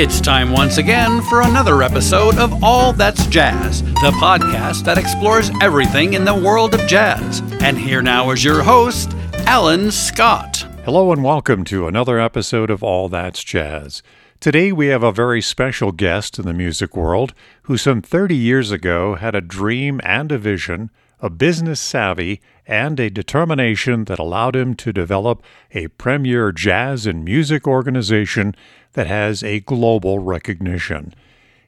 It's time once again for another episode of All That's Jazz, the podcast that explores everything in the world of jazz. And here now is your host, Alan Scott. Hello and welcome to another episode of All That's Jazz. Today we have a very special guest in the music world who some 30 years ago had a dream and a vision, a business savvy, and a determination that allowed him to develop a premier jazz and music organization that has a global recognition.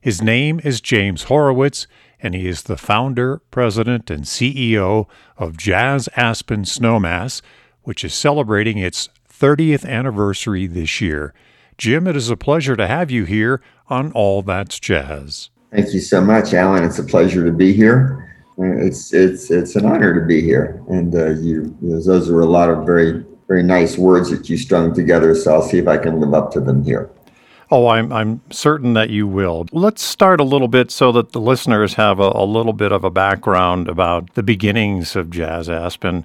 His name is James Horowitz, and he is the founder, president, and CEO of Jazz Aspen Snowmass, which is celebrating its 30th anniversary this year. Jim, it is a pleasure to have you here on All That's Jazz. Thank you so much, Alan. It's a pleasure to be here. It's it's it's an honor to be here, and uh, you those are a lot of very very nice words that you strung together. So I'll see if I can live up to them here. Oh, I'm, I'm certain that you will. Let's start a little bit so that the listeners have a, a little bit of a background about the beginnings of Jazz Aspen.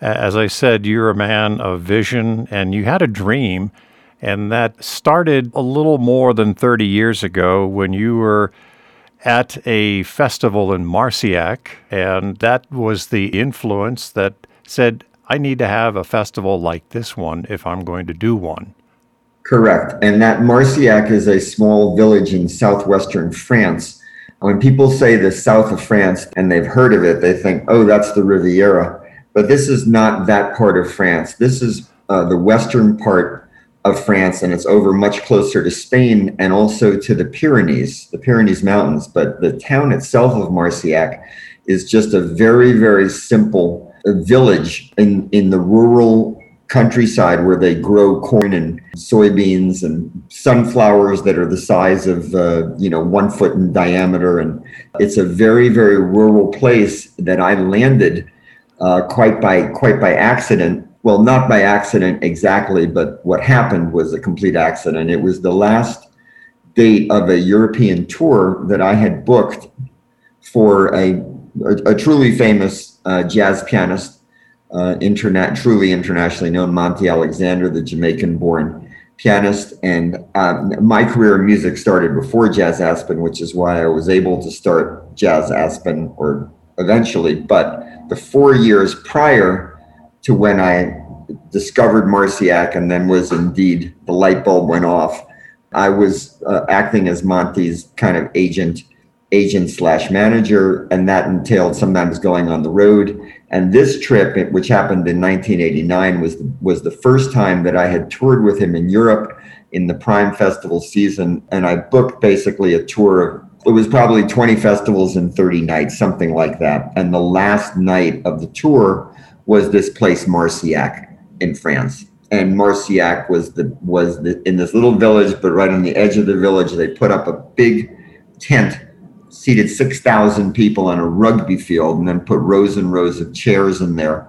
As I said, you're a man of vision and you had a dream, and that started a little more than 30 years ago when you were at a festival in Marciac, and that was the influence that said, I need to have a festival like this one if I'm going to do one. Correct. And that Marciac is a small village in southwestern France. When people say the south of France and they've heard of it, they think, oh, that's the Riviera. But this is not that part of France. This is uh, the western part of France, and it's over much closer to Spain and also to the Pyrenees, the Pyrenees Mountains. But the town itself of Marciac is just a very, very simple village in, in the rural countryside where they grow corn and soybeans and sunflowers that are the size of uh, you know one foot in diameter. And it's a very very rural place that i landed uh, quite by quite by accident. Well not by accident exactly but what happened was a complete accident. It was the last date of a european tour that i had booked for a, a, a truly famous uh, jazz pianist uh, internet, truly internationally known Monty Alexander, the Jamaican born pianist. And um, my career in music started before Jazz Aspen, which is why I was able to start Jazz Aspen or eventually. But the four years prior to when I discovered Marciac and then was indeed the light bulb went off, I was uh, acting as Monty's kind of agent agent slash manager, and that entailed sometimes going on the road. And this trip, which happened in 1989, was the, was the first time that I had toured with him in Europe in the Prime Festival season, and I booked basically a tour of. It was probably 20 festivals in 30 nights, something like that. And the last night of the tour was this place, Marciac, in France and Marciac was the was the, in this little village, but right on the edge of the village, they put up a big tent seated 6,000 people on a rugby field and then put rows and rows of chairs in there.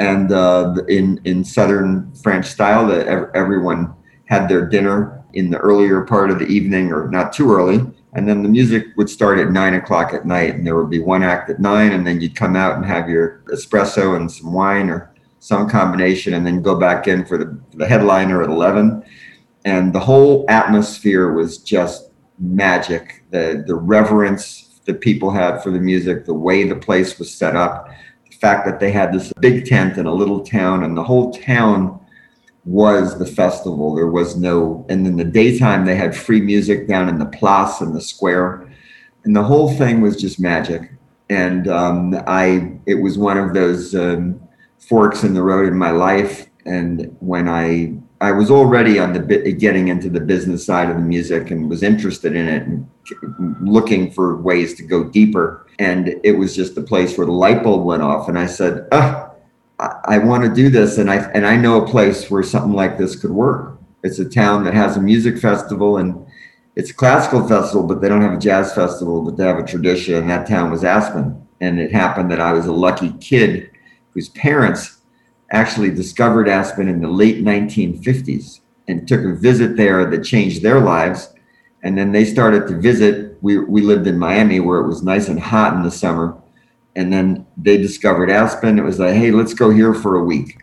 And uh, in, in Southern French style, that everyone had their dinner in the earlier part of the evening or not too early. And then the music would start at nine o'clock at night, and there would be one act at nine, and then you'd come out and have your espresso and some wine or some combination, and then go back in for the, the headliner at 11. And the whole atmosphere was just magic, the the reverence that people had for the music, the way the place was set up, the fact that they had this big tent in a little town, and the whole town was the festival. There was no, and in the daytime they had free music down in the place and the square, and the whole thing was just magic. And um, I, it was one of those um, forks in the road in my life. And when I I was already on the getting into the business side of the music and was interested in it and looking for ways to go deeper. And it was just the place where the light bulb went off. And I said, oh, I, I want to do this. And I, and I know a place where something like this could work. It's a town that has a music festival and it's a classical festival, but they don't have a jazz festival, but they have a tradition. And that town was Aspen. And it happened that I was a lucky kid whose parents actually discovered Aspen in the late 1950s and took a visit there that changed their lives. And then they started to visit. We, we lived in Miami where it was nice and hot in the summer. And then they discovered Aspen. It was like, hey, let's go here for a week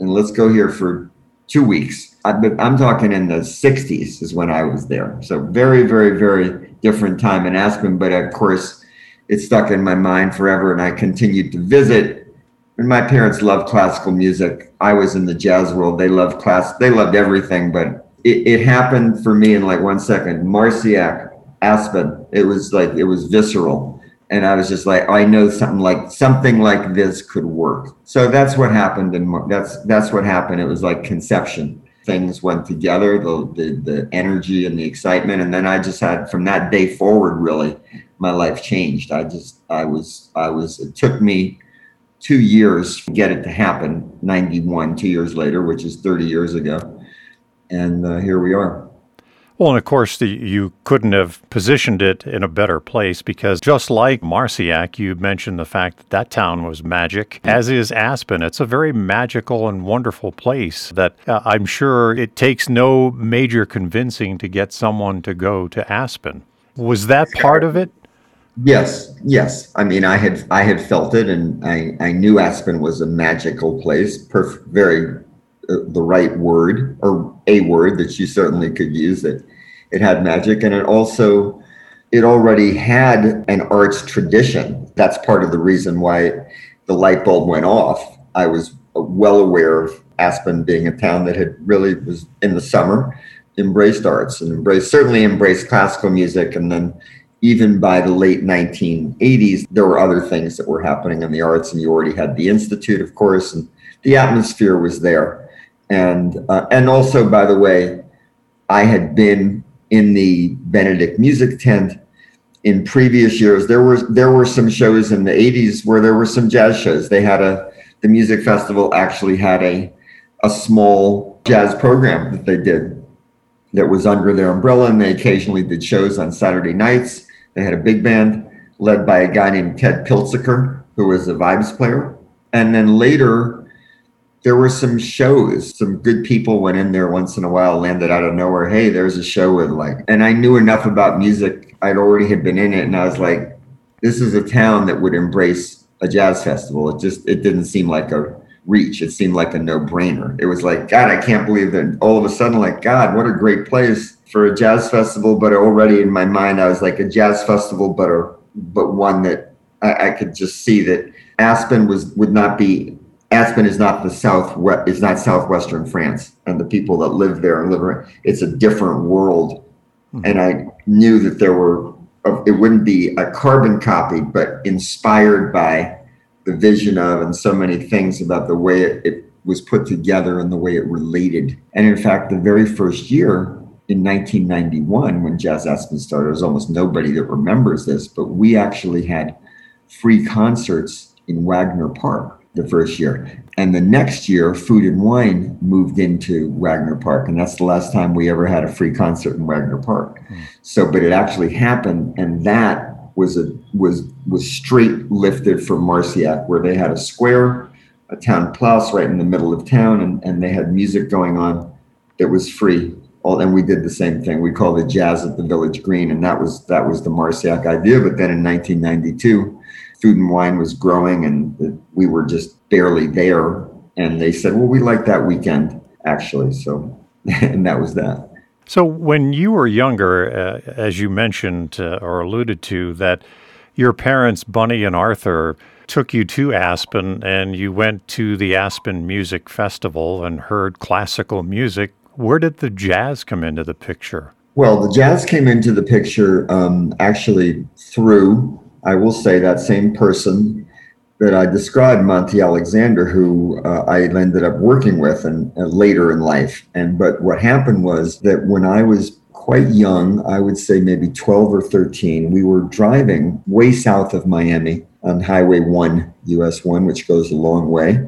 and let's go here for two weeks. I, I'm talking in the 60s is when I was there. So very, very, very different time in Aspen. But of course, it stuck in my mind forever, and I continued to visit. And my parents loved classical music. I was in the jazz world. They loved class. They loved everything, but it, it happened for me in like one second. Marciac, Aspen. It was like it was visceral, and I was just like, I know something like something like this could work. So that's what happened, and that's that's what happened. It was like conception. Things went together, the, the the energy and the excitement, and then I just had from that day forward, really, my life changed. I just I was I was. It took me two years to get it to happen. Ninety one, two years later, which is thirty years ago and uh, here we are. Well, and of course, the, you couldn't have positioned it in a better place because just like Marciac, you mentioned the fact that that town was magic, as is Aspen. It's a very magical and wonderful place that uh, I'm sure it takes no major convincing to get someone to go to Aspen. Was that part of it? Yes, yes. I mean, I had I had felt it, and I I knew Aspen was a magical place, perf- very uh, the right word or a word that you certainly could use that it had magic and it also it already had an arts tradition that's part of the reason why the light bulb went off i was well aware of aspen being a town that had really was in the summer embraced arts and embraced certainly embraced classical music and then even by the late 1980s there were other things that were happening in the arts and you already had the institute of course and the atmosphere was there. And uh, and also by the way i had been in the benedict music tent in previous years. There were there were some shows in the 80s where there were some jazz shows. They had a the music festival actually had a a small jazz program that they did that was under their umbrella and they occasionally did shows on saturday nights they had a big band led by a guy named ted piltzecker who was a vibes player and then later there were some shows. Some good people went in there once in a while, landed out of nowhere. Hey, there's a show with like, and I knew enough about music. I'd already had been in it, and I was like, this is a town that would embrace a jazz festival. It just it didn't seem like a reach. It seemed like a no brainer. It was like, God, I can't believe that all of a sudden, like, God, what a great place for a jazz festival. But already in my mind, I was like a jazz festival, but a but one that I, I could just see that Aspen was would not be Aspen is not the south is not southwestern France, and the people that live there and live it's a different world. Mm-hmm. And I knew that there were it wouldn't be a carbon copy, but inspired by the vision of and so many things about the way it, it was put together and the way it related. And in fact, the very first year in 1991, when Jazz Aspen started, there's almost nobody that remembers this, but we actually had free concerts in Wagner Park the first year. And the next year, Food and Wine moved into Wagner Park. And that's the last time we ever had a free concert in Wagner Park. Mm. So, but it actually happened. And that was a was was straight lifted from Marciac, where they had a square, a town plus right in the middle of town, and, and they had music going on that was free. All, and we did the same thing. We called it Jazz at the Village Green, and that was that was the Marciac idea. But then in 1992, food and wine was growing and we were just barely there. And they said, well, we like that weekend actually. So, and that was that. So, when you were younger, uh, as you mentioned uh, or alluded to, that your parents, Bunny and Arthur, took you to Aspen and you went to the Aspen Music Festival and heard classical music. Where did the jazz come into the picture? Well, the jazz came into the picture um, actually through I will say that same person that I described, Monty Alexander, who uh, I ended up working with and, uh, later in life. And but what happened was that when I was quite young, I would say maybe 12 or 13, we were driving way south of Miami on Highway 1, US 1, which goes a long way.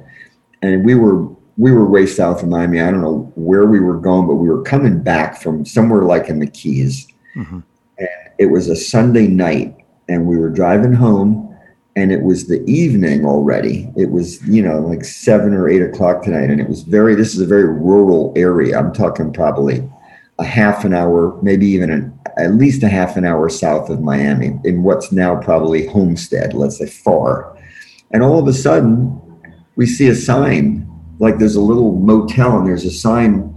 And we were we were way south of Miami. I don't know where we were going, but we were coming back from somewhere like in the Keys. Mm-hmm. And it was a Sunday night and we were driving home and it was the evening already it was you know like seven or eight o'clock tonight and it was very this is a very rural area i'm talking probably a half an hour maybe even an, at least a half an hour south of miami in what's now probably homestead let's say far and all of a sudden we see a sign like there's a little motel and there's a sign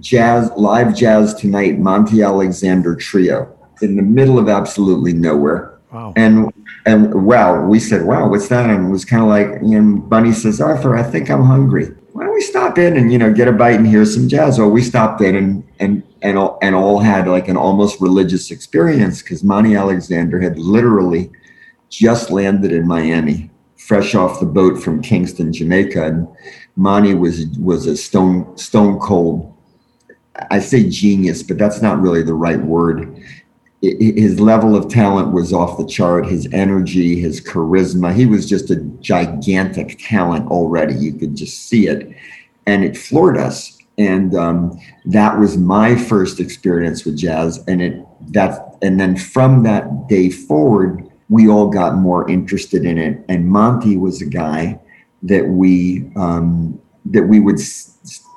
jazz live jazz tonight monty alexander trio in the middle of absolutely nowhere. Wow. and and wow we said wow what's that? And it was kind of like you know bunny says arthur i think i'm hungry. Why don't we stop in and you know get a bite and hear some jazz? Well we stopped in and and and all, and all had like an almost religious experience because monty alexander had literally just landed in miami fresh off the boat from kingston jamaica and monty was was a stone stone cold I say genius, but that's not really the right word. His level of talent was off the chart. His energy, his charisma, he was just a gigantic talent already. You could just see it. And it floored us. And um, that was my first experience with jazz. And it that and then from that day forward, we all got more interested in it. And Monty was a guy that we um, that we would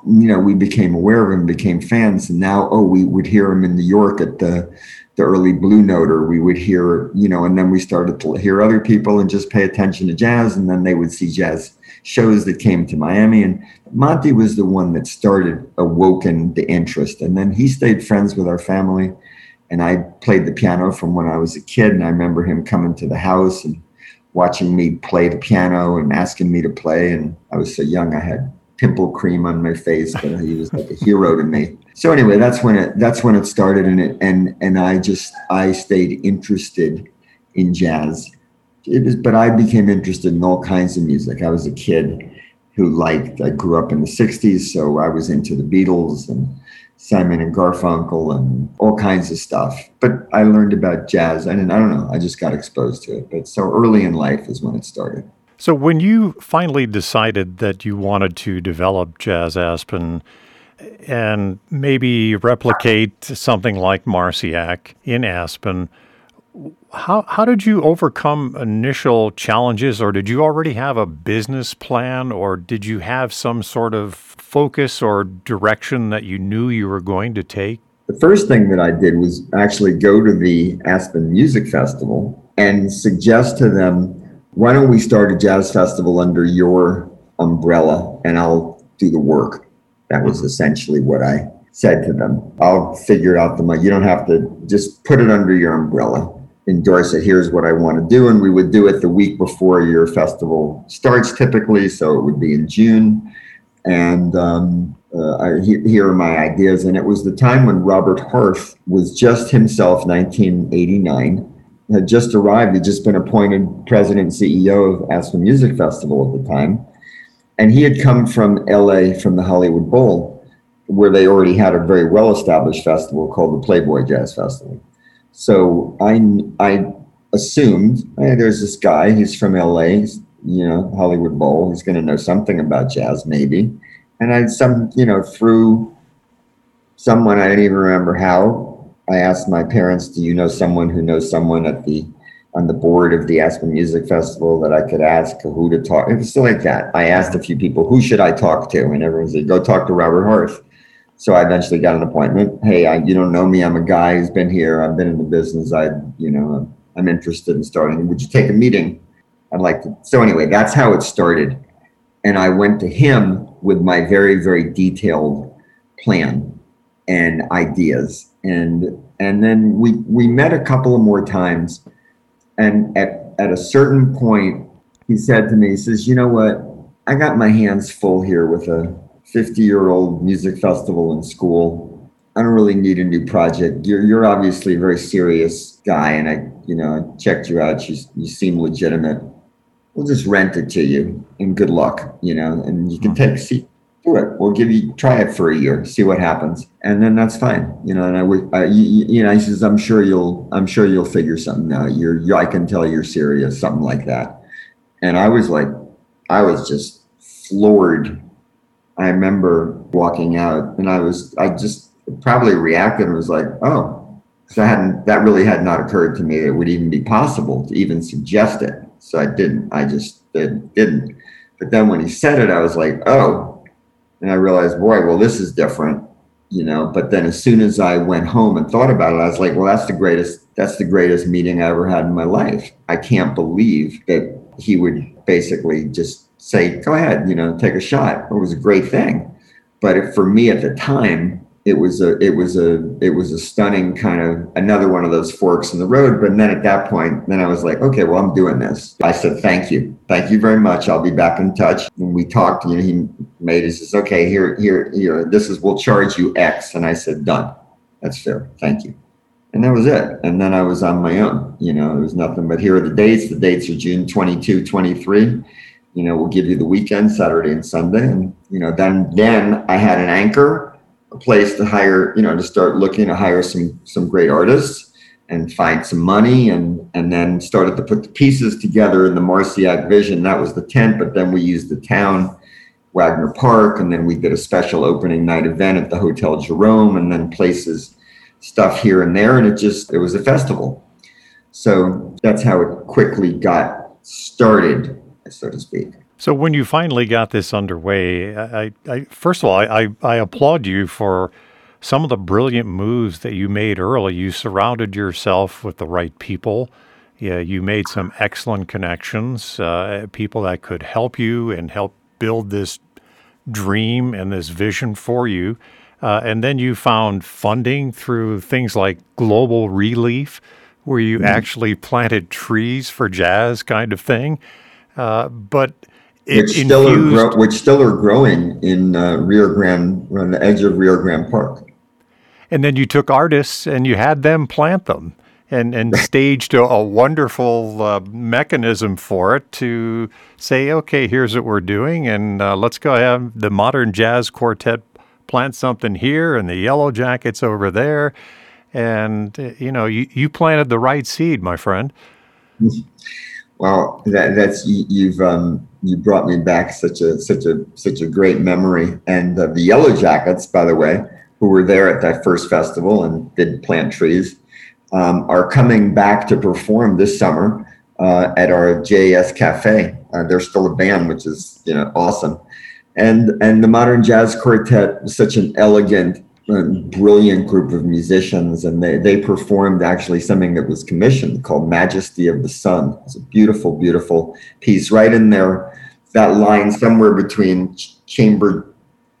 you know, we became aware of him, became fans, and now, oh, we would hear him in New York at the the early Blue Note, or we would hear, you know, and then we started to hear other people and just pay attention to jazz, and then they would see jazz shows that came to Miami, and Monty was the one that started awoken the interest, and then he stayed friends with our family, and I played the piano from when I was a kid, and I remember him coming to the house and watching me play the piano and asking me to play, and I was so young, I had pimple cream on my face, but he was like a hero to me. So anyway, that's when it that's when it started, and it and and I just I stayed interested in jazz. It was, but I became interested in all kinds of music. I was a kid who liked. I grew up in the '60s, so I was into the Beatles and Simon and Garfunkel and all kinds of stuff. But I learned about jazz, and I don't know. I just got exposed to it. But so early in life is when it started. So, when you finally decided that you wanted to develop Jazz Aspen and maybe replicate something like Marciac in Aspen, how, how did you overcome initial challenges, or did you already have a business plan, or did you have some sort of focus or direction that you knew you were going to take? The first thing that I did was actually go to the Aspen Music Festival and suggest to them why don't we start a jazz festival under your umbrella and I'll do the work? That was mm-hmm. essentially what I said to them. I'll figure out the money. You don't have to just put it under your umbrella, endorse it. Here's what I want to do. And we would do it the week before your festival starts typically. So it would be in June. And um, uh, I, here are my ideas. And it was the time when Robert Harth was just himself, 1989 had just arrived. He'd just been appointed president and CEO of Aspen Music Festival at the time. And he had come from LA from the Hollywood Bowl, where they already had a very well established festival called the Playboy Jazz Festival. So I, I assumed hey, there's this guy, he's from LA, you know, Hollywood Bowl, he's going to know something about jazz, maybe. And I, some, you know, through someone, I don't even remember how, I asked my parents, "Do you know someone who knows someone at the on the board of the Aspen Music Festival that I could ask who to talk?" It was still like that. I asked a few people, "Who should I talk to?" And everyone said, "Go talk to Robert Harth." So I eventually got an appointment. Hey, I, you don't know me. I'm a guy who's been here. I've been in the business. I, you know, I'm interested in starting. Would you take a meeting? I'd like to. So anyway, that's how it started. And I went to him with my very, very detailed plan and ideas. And and then we we met a couple of more times. And at at a certain point he said to me he says you know what? I got my hands full here with a 50 year old music festival in school. I don't really need a new project. You're you're obviously a very serious guy and i you know checked you out. You, you seem legitimate we'll just rent it to you and good luck you know and you can take see do it. We'll give you try it for a year, see what happens, and then that's fine. You know, and I would, uh, you, you, know, he says, I'm sure you'll, I'm sure you'll figure something out. You're, you, I can tell you're serious, something like that. And I was like, I was just floored. I remember walking out, and I was, I just probably reacted and was like, oh. So I hadn't, that really had not occurred to me that it would even be possible to even suggest it. So I didn't, I just did, didn't. But then when he said it, I was like, oh, and I realized, boy, well, this is different, you know. But then as soon as I went home and thought about it, I was like, well, that's the greatest, that's the greatest meeting I ever had in my life. I can't believe that he would basically just say, go ahead, you know, take a shot. It was a great thing. But for me at the time, it was a it was a it was a stunning kind of another one of those forks in the road. But then at that point then i was like okay well i'm doing this. I said thank you. Thank you very much. I'll be back in touch. When we talked you know he made it says okay here here here this is we'll charge you x. And i said done. That's fair. Thank you. And that was it. And then i was on my own. You know there was nothing but here are the dates. The dates are june 22 23 you know we'll give you the weekend saturday and sunday. And you know then then i had an anchor a place to hire, you know, to start looking to hire some some great artists and find some money and and then started to put the pieces together in the Marciac vision. That was the tent, but then we used the town, Wagner Park, and then we did a special opening night event at the Hotel Jerome, and then places stuff here and there, and it just it was a festival. So that's how it quickly got started, so to speak. So when you finally got this underway, I, I first of all, I, I applaud you for some of the brilliant moves that you made early. You surrounded yourself with the right people. Yeah, you made some excellent connections, uh, people that could help you and help build this dream and this vision for you. Uh, and then you found funding through things like Global ReLeaf, where you mm-hmm. actually planted trees for jazz, kind of thing. Uh, but which still are gro- which still are growing in uh, Rio Grande on the edge of Rio Grande Park. And then you took artists and you had them plant them and and staged a, a wonderful uh, mechanism for it to say, okay, here's what we're doing, and uh, let's go have the modern jazz quartet plant something here, and the Yellow Jackets over there, and uh, you know, you you planted the right seed, my friend. Well, that, that's you, have um, you brought me back such a such a such a great memory. And uh, the Yellow Jackets, by the way, who were there at that first festival and did plant trees, um, are coming back to perform this summer uh, at our JAS Cafe. Uh, they're still a band, which is you know awesome. And and the Modern Jazz Quartet is such an elegant brilliant group of musicians, and they, they performed actually something that was commissioned called Majesty of the Sun. It's a beautiful, beautiful piece right in there, that line somewhere between chamber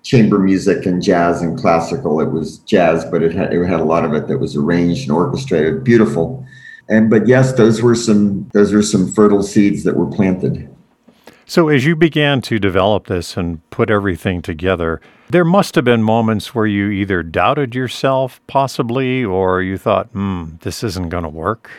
chamber music and jazz and classical. It was jazz, but it had it had a lot of it that was arranged and orchestrated, beautiful. And but yes, those were some those were some fertile seeds that were planted. So, as you began to develop this and put everything together, there must have been moments where you either doubted yourself, possibly, or you thought, hmm, this isn't going to work.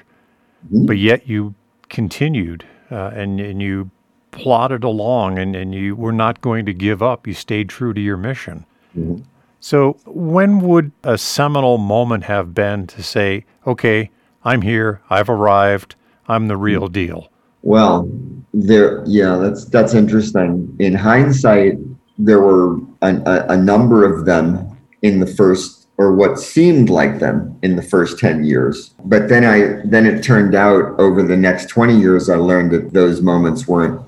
Mm-hmm. But yet you continued uh, and, and you plodded along and, and you were not going to give up. You stayed true to your mission. Mm-hmm. So, when would a seminal moment have been to say, okay, I'm here, I've arrived, I'm the real mm-hmm. deal? Well, there, yeah, that's that's interesting. In hindsight, there were a, a, a number of them in the first, or what seemed like them in the first ten years. But then I, then it turned out over the next twenty years, I learned that those moments weren't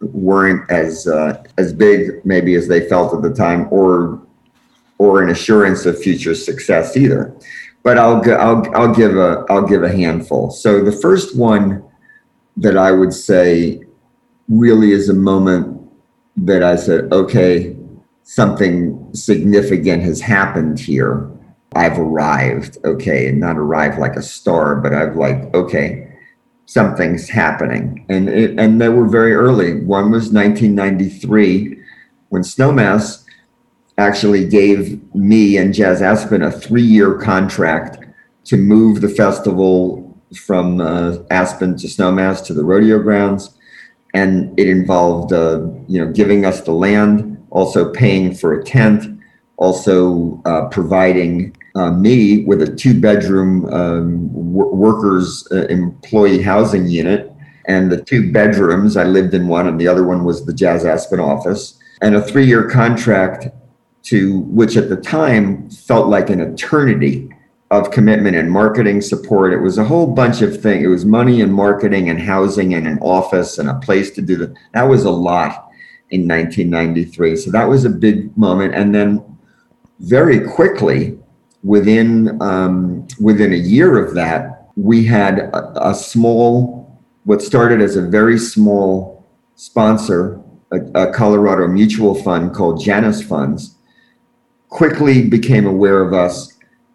weren't as uh, as big maybe as they felt at the time, or or an assurance of future success either. But I'll I'll I'll give a I'll give a handful. So the first one that I would say really is a moment that I said, okay, something significant has happened here. I've arrived, okay, and not arrived like a star, but I've like, okay, something's happening. And it, and they were very early. One was 1993 when Snowmass actually gave me and Jazz Aspen a three-year contract to move the festival from uh, Aspen to Snowmass to the rodeo grounds, and it involved uh, you know giving us the land, also paying for a tent, also uh, providing uh, me with a two-bedroom um, w- workers uh, employee housing unit, and the two bedrooms I lived in one, and the other one was the Jazz Aspen office, and a three-year contract to which at the time felt like an eternity of commitment and marketing support. It was a whole bunch of things. It was money and marketing and housing and an office and a place to do that. That was a lot in 1993. So that was a big moment. And then very quickly, within um, within a year of that, we had a, a small, what started as a very small sponsor a, a Colorado mutual fund called Janus Funds, quickly became aware of us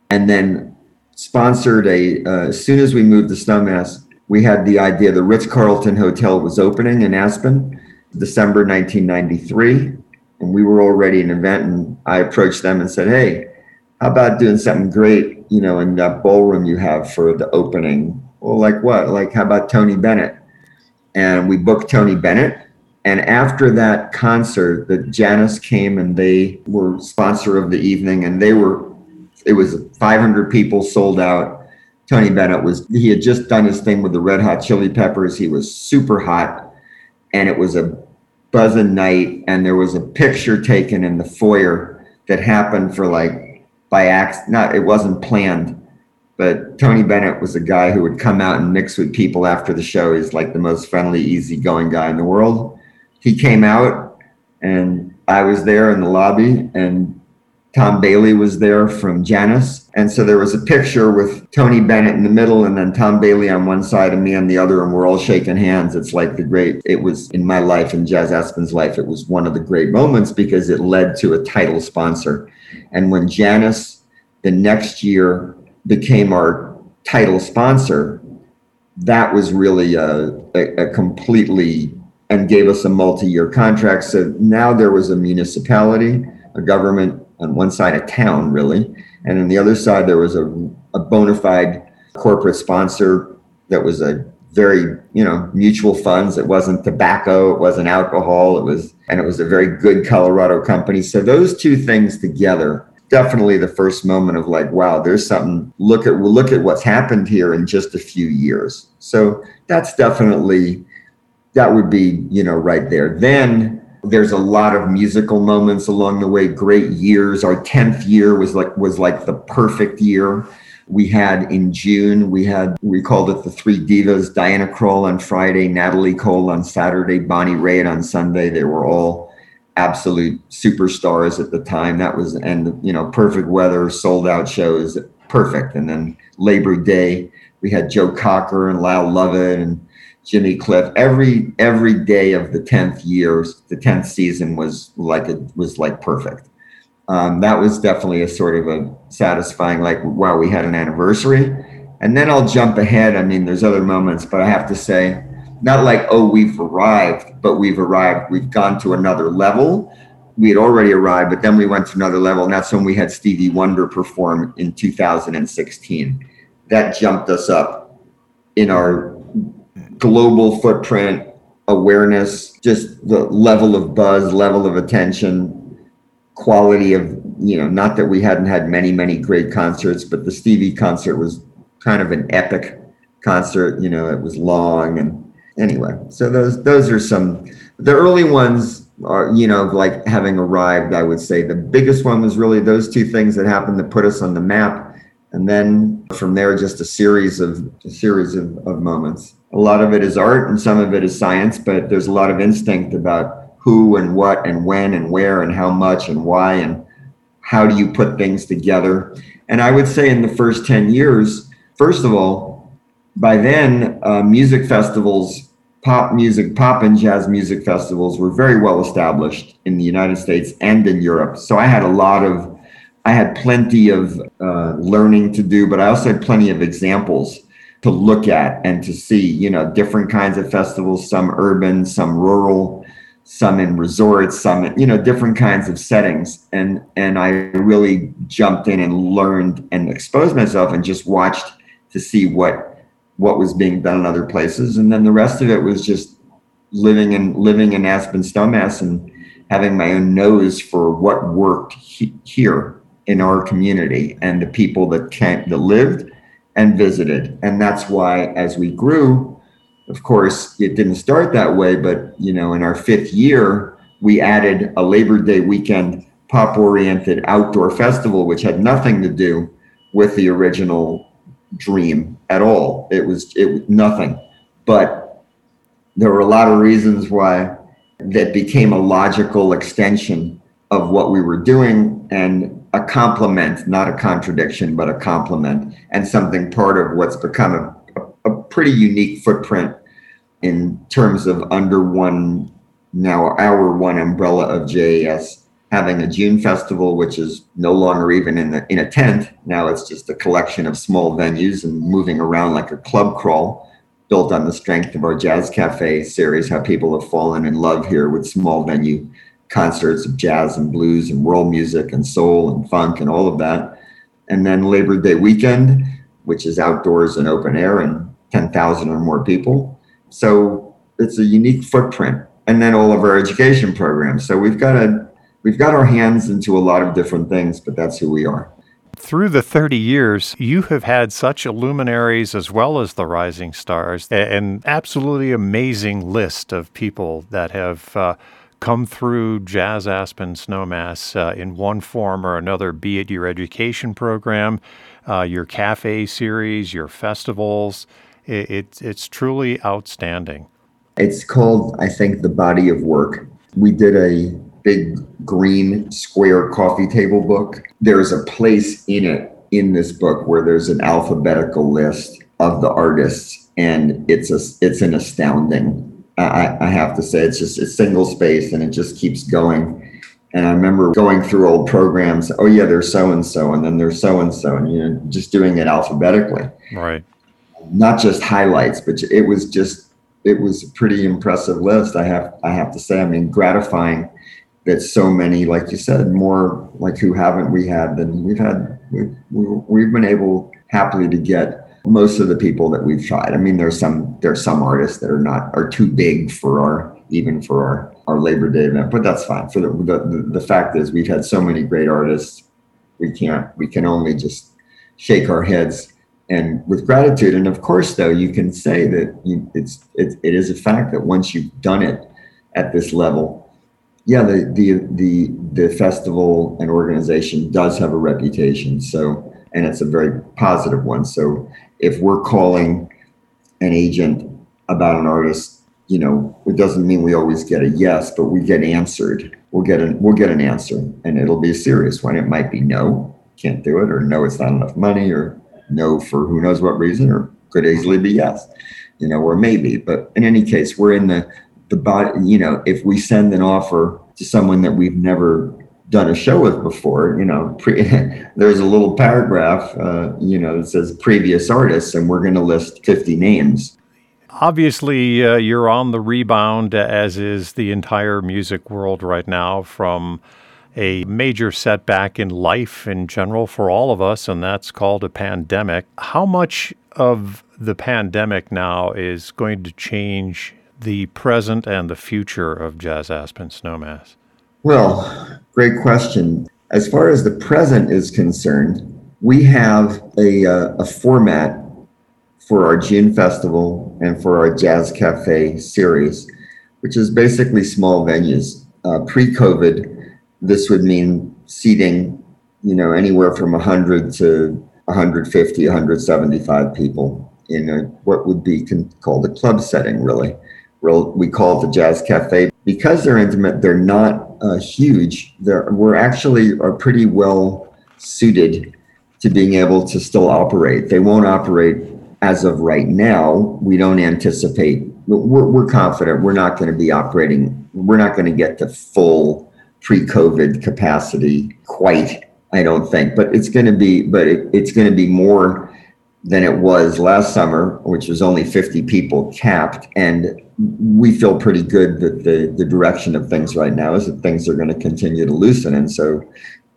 and then sponsored a, uh, as soon as we moved to Snowmass, we had the idea the Ritz Carlton Hotel was opening in Aspen, December 1993. And we were already an event. And I approached them and said, Hey, how about doing something great, you know, in that ballroom you have for the opening? Well, like what? Like, how about Tony Bennett? And we booked Tony Bennett. And after that concert, the Janus came and they were sponsor of the evening, and they were, it was 500 people sold out Tony Bennett was he had just done his thing with the Red Hot Chili Peppers. He was super hot, and it was a buzzing night. And there was a picture taken in the foyer that happened for like by accident. Not it wasn't planned, but Tony Bennett was a guy who would come out and mix with people after the show. He's like the most friendly, easygoing guy in the world. He came out, and I was there in the lobby, and Tom Bailey was there from Janus. And so there was a picture with Tony Bennett in the middle and then Tom Bailey on one side and me on the other, and we're all shaking hands. It's like the great, it was in my life, in Jazz Aspen's life, it was one of the great moments because it led to a title sponsor. And when Janus the next year became our title sponsor, that was really a, a, a completely and gave us a multi-year contract. So now there was a municipality, a government on one side of town, really. And on the other side, there was a, a bona fide corporate sponsor that was a very, you know, mutual funds. It wasn't tobacco, it wasn't alcohol, it was, and it was a very good Colorado company. So those two things together, definitely the first moment of like, wow, there's something. Look at, look at what's happened here in just a few years. So that's definitely, that would be, you know, right there. Then there's a lot of musical moments along the way. Great years our 10th year was like was like the perfect year. We had in june we had we called it the three divas diana krall on friday natalie cole on saturday bonnie raitt on sunday. They were all absolute superstars at the time. That was and you know perfect weather sold out shows perfect. And then labor day we had joe cocker and lyle lovett and Jimmy Cliff. Every every day of the tenth years, the tenth season was like it was like perfect. Um, that was definitely a sort of a satisfying, like wow, we had an anniversary. And then I'll jump ahead. I mean, there's other moments, but I have to say, not like oh we've arrived, but we've arrived. We've gone to another level. We had already arrived, but then we went to another level, and that's when we had Stevie Wonder perform in 2016. That jumped us up in our global footprint, awareness, just the level of buzz, level of attention, quality of, you know, not that we hadn't had many, many great concerts, but the Stevie concert was kind of an epic concert. You know, it was long and anyway. So those those are some the early ones are, you know, like having arrived, I would say the biggest one was really those two things that happened to put us on the map. And then from there, just a series of a series of, of moments a lot of it is art and some of it is science, but there's a lot of instinct about who and what and when and where and how much and why and how do you put things together. And I would say in the first 10 years, first of all, by then, uh, music festivals, pop music, pop and jazz music festivals were very well established in the United States and in Europe. So I had a lot of, I had plenty of uh, learning to do, but I also had plenty of examples to look at and to see, you know, different kinds of festivals, some urban, some rural, some in resorts, some, you know, different kinds of settings. And and I really jumped in and learned and exposed myself and just watched to see what what was being done in other places. And then the rest of it was just living in living in Aspen Snowmass and having my own nose for what worked he, here in our community and the people that came that lived and visited. And that's why, as we grew, of course, it didn't start that way, but you know, in our fifth year, we added a Labor Day weekend pop oriented outdoor festival, which had nothing to do with the original dream at all. It was it nothing. But there were a lot of reasons why that became a logical extension of what we were doing and a complement, not a contradiction, but a complement, and something part of what's become a, a, pretty unique footprint in terms of under one now our one umbrella of JAS having a June festival, which is no longer even in the in a tent. Now it's just a collection of small venues and moving around like a club crawl, built on the strength of our Jazz Cafe series. How people have fallen in love here with small venue concerts of jazz and blues and world music and soul and funk and all of that. And then Labor Day weekend, which is outdoors and open air and 10,000 or more people. So it's a unique footprint. And then all of our education programs. So we've got a we've got our hands into a lot of different things, but that's who we are. Through the 30 years, you have had such luminaries as well as the rising stars, an absolutely amazing list of people that have uh, come through Jazz Aspen Snowmass uh, in one form or another, be it your education program, uh, your cafe series, your festivals. It, it, it's truly outstanding. It's called, I think, The Body of Work. We did a big green square coffee table book. There's a place in it, in this book, where there's an alphabetical list of the artists, and it's a, it's an astounding. I, I have to say, it's just it's single space, and it just keeps going. And I remember going through old programs. Oh yeah, there's so and so, and then there's so and so, and you know, just doing it alphabetically. Right. Not just highlights, but it was just it was a pretty impressive list. I have I have to say. I mean, gratifying that so many, like you said, more like who haven't we had than we've had. We've, we've been able happily to get most of the people that we've tried. I mean, there's some there's some artists that are not are too big for our even for our our Labor Day event, but that's fine. For the the, the fact is, we've had so many great artists. We can't we can only just shake our heads and with gratitude. And of course, though, you can say that you, it's it, it is a fact that once you've done it at this level, yeah, the the the the festival and organization does have a reputation. So, and it's a very positive one. So, if we're calling an agent about an artist, you know, it doesn't mean we always get a yes, but we get answered. We'll get an we'll get an answer, and it'll be a serious one. It might be no, can't do it, or no, it's not enough money, or no for who knows what reason, or could easily be yes, you know, or maybe. But in any case, we're in the the body, you know, if we send an offer to someone that we've never done a show with before, you know, pre- there's a little paragraph, uh, you know, that says previous artists, and we're going to list 50 names. Obviously, uh, you're on the rebound, as is the entire music world right now, from a major setback in life in general for all of us, and that's called a pandemic. How much of the pandemic now is going to change the present and the future of Jazz Aspen Snowmass? Well, great question. As far as the present is concerned, we have a, uh, a format for our June Festival and for our Jazz Cafe series, which is basically small venues. Uh, Pre COVID, this would mean seating, you know, anywhere from 100 to 150, 175 people in a, what would be con- called a club setting, really we call it the Jazz Cafe. Because they're intimate, they're not uh, huge. They're, we're actually are pretty well suited to being able to still operate. They won't operate as of right now. We don't anticipate. We're, we're confident we're not going to be operating. We're not going to get to full pre-COVID capacity quite. I don't think, but it's going to be. But it, it's going to be more than it was last summer, which was only 50 people capped. And we feel pretty good that the, the direction of things right now is that things are going to continue to loosen. And so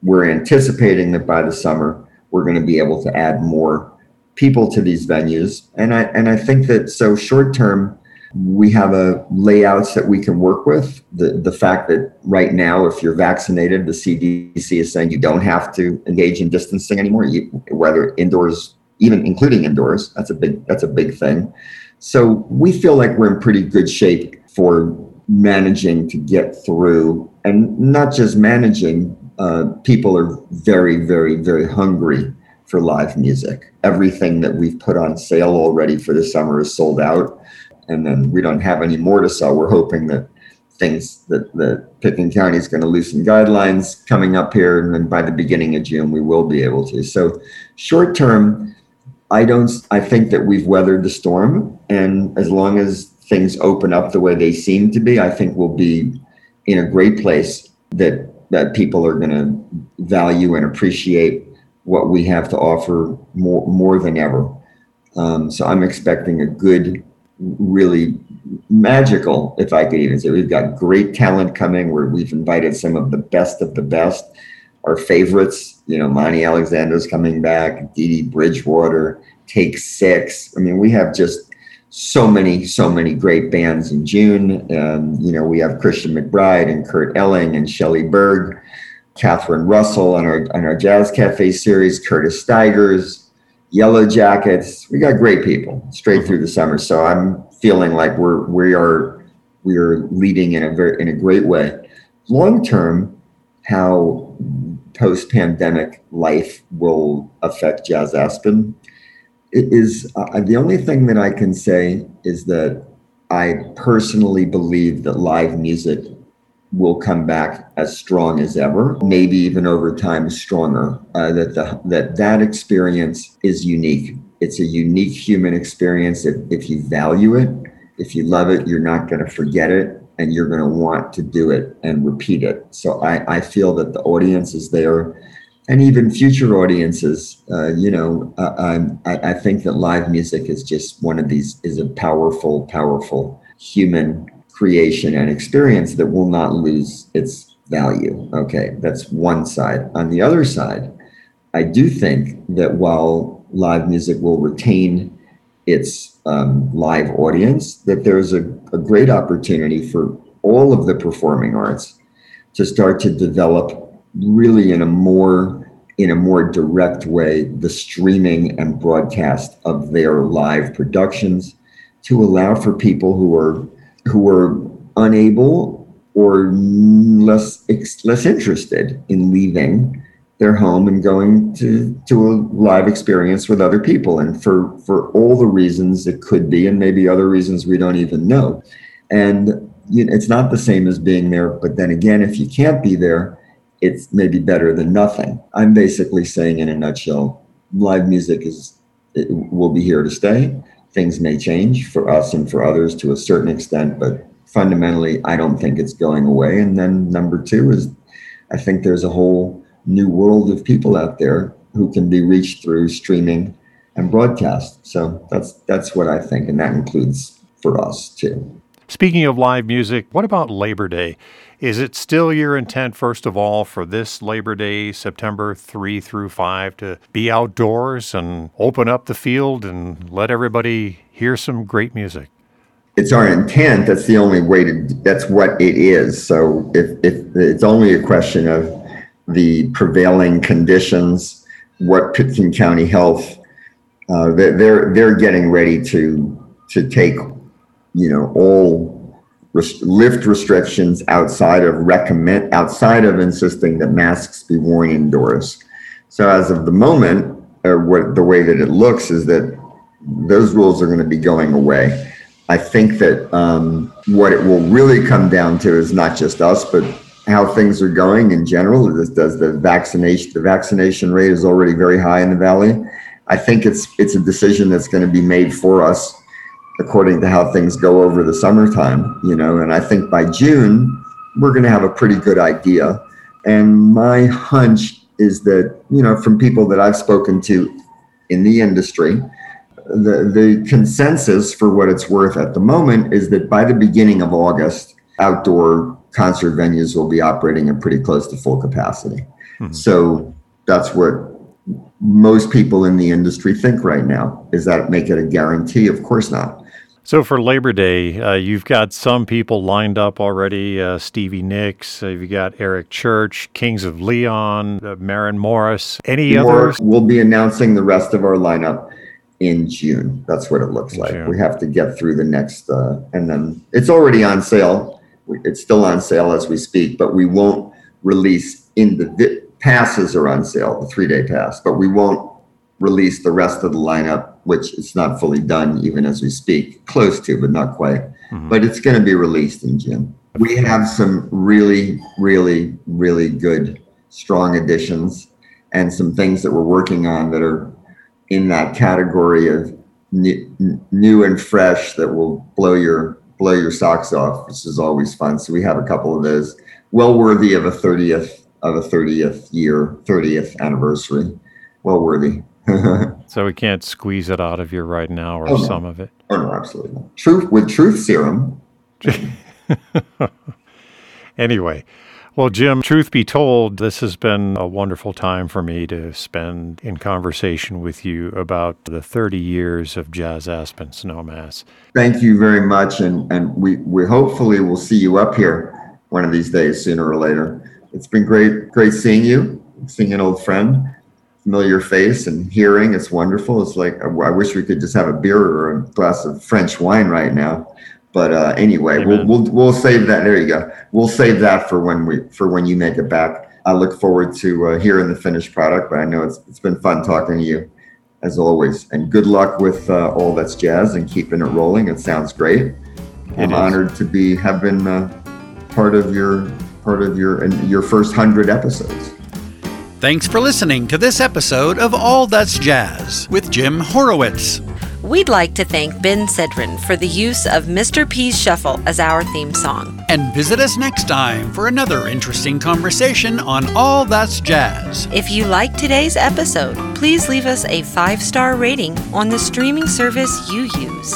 we're anticipating that by the summer, we're going to be able to add more people to these venues. And I, and I think that so short term, we have a layouts that we can work with. The, the fact that right now, if you're vaccinated, the CDC is saying you don't have to engage in distancing anymore, you, whether indoors even including indoors. That's a big that's a big thing. So we feel like we're in pretty good shape for managing to get through, and not just managing. Uh, people are very, very, very hungry for live music. Everything that we've put on sale already for the summer is sold out, and then we don't have any more to sell. We're hoping that things that the Pitkin County is going to loosen guidelines coming up here, and then by the beginning of June we will be able to. So, short term, I don't. I think that we've weathered the storm, and as long as things open up the way they seem to be, I think we'll be in a great place that that people are going to value and appreciate what we have to offer more more than ever. Um, so I'm expecting a good, really magical, if I could even say, we've got great talent coming. Where we've invited some of the best of the best, our favorites. You know, Monty Alexander's coming back, Dee Bridgewater, Take Six. I mean, we have just so many, so many great bands in June. Um, you know, we have Christian McBride and Kurt Elling and Shelly Berg, Catherine Russell on our on our Jazz Cafe series, Curtis Stigers, Yellowjackets. We got great people straight through the summer. So I'm feeling like we're we are we are leading in a very in a great way. Long term, how post pandemic life will affect Jazz Aspen is uh, the only thing that I can say is that I personally believe that live music will come back as strong as ever, maybe even over time stronger. Uh, that the that that experience is unique. It's a unique human experience. If if you value it, if you love it, you're not going to forget it, and you're going to want to do it and repeat it. So I I feel that the audience is there and even future audiences. Uh, you know, uh, I, I think that live music is just one of these is a powerful, powerful human creation and experience that will not lose its value. Okay, that's one side. On the other side, I do think that while live music will retain its um, live audience, that there's a, a great opportunity for all of the performing arts to start to develop really in a more in a more direct way the streaming and broadcast of their live productions to allow for people who are who are unable or less less interested in leaving their home and going to to a live experience with other people and for for all the reasons it could be and maybe other reasons we don't even know and you know, it's not the same as being there but then again if you can't be there it's maybe better than nothing. I'm basically saying, in a nutshell, live music is it will be here to stay. Things may change for us and for others to a certain extent, but fundamentally, I don't think it's going away. And then number two is, I think there's a whole new world of people out there who can be reached through streaming and broadcast. So that's that's what I think, and that includes for us too. Speaking of live music, what about Labor Day? Is it still your intent, first of all, for this Labor Day, September 3 through 5, to be outdoors and open up the field and let everybody hear some great music? It's our intent. That's the only way to, that's what it is. So if, if it's only a question of the prevailing conditions, what Pitkin County Health, uh, they're, they're getting ready to, to take, you know, all lift restrictions outside of recommend outside of insisting that masks be worn indoors. So as of the moment, uh, what the way that it looks is that those rules are going to be going away. I think that um, what it will really come down to is not just us, but how things are going in general. Does, does the vaccination the vaccination rate is already very high in the valley? I think it's it's a decision that's going to be made for us according to how things go over the summertime, you know, and I think by June, we're going to have a pretty good idea. And my hunch is that, you know, from people that I've spoken to in the industry, the, the consensus for what it's worth at the moment is that by the beginning of August, outdoor concert venues will be operating at pretty close to full capacity. Mm-hmm. So that's what most people in the industry think right now. Is that make it a guarantee? Of course not. So for Labor Day, uh, you've got some people lined up already. Uh, Stevie Nicks, uh, you've got Eric Church, Kings of Leon, uh, Maren Morris. Any More, others? We'll be announcing the rest of our lineup in June. That's what it looks in like. June. We have to get through the next, uh, and then it's already on sale. It's still on sale as we speak, but we won't release in the passes are on sale, the three day pass, but we won't release the rest of the lineup which it's not fully done even as we speak, close to, but not quite. Mm-hmm. But it's going to be released in June. We have some really, really, really good, strong additions and some things that we're working on that are in that category of new, new and fresh that will blow your blow your socks off, which is always fun. So we have a couple of those, well worthy of a 30th of a 30th year, 30th anniversary. Well worthy. so we can't squeeze it out of you right now or Oh, no. some of it. Oh no, absolutely not. Truth with truth serum. Anyway, well, Jim, truth be told, this has been a wonderful time for me to spend in conversation with you about the 30 years of Jazz Aspen Snowmass. Thank you very much, and and we we hopefully will see you up here one of these days, sooner or later. It's been great, great seeing you, seeing an old friend, familiar face, and hearing. It's wonderful. It's like I, I wish we could just have a beer or a glass of French wine right now. But uh, anyway, we'll, we'll we'll save that. There you go. We'll save that for when we for when you make it back. I look forward to uh, hearing the finished product. But I know it's it's been fun talking to you as always. And good luck with uh, all that's jazz and keeping it rolling. It sounds great. I'm is. honored to be have been uh, part of your part of your and your first hundred episodes. Thanks for listening to this episode of All That's Jazz with Jim Horowitz. We'd like to thank Ben Sidran for the use of Mr. P's Shuffle as our theme song. And visit us next time for another interesting conversation on All That's Jazz. If you like today's episode, please leave us a five star rating on the streaming service you use.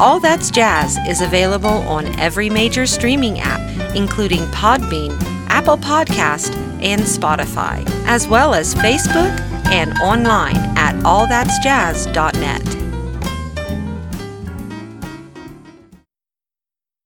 All That's Jazz is available on every major streaming app, including Podbean, Apple Podcast, and Spotify, as well as Facebook and online at allthat'sjazz.net.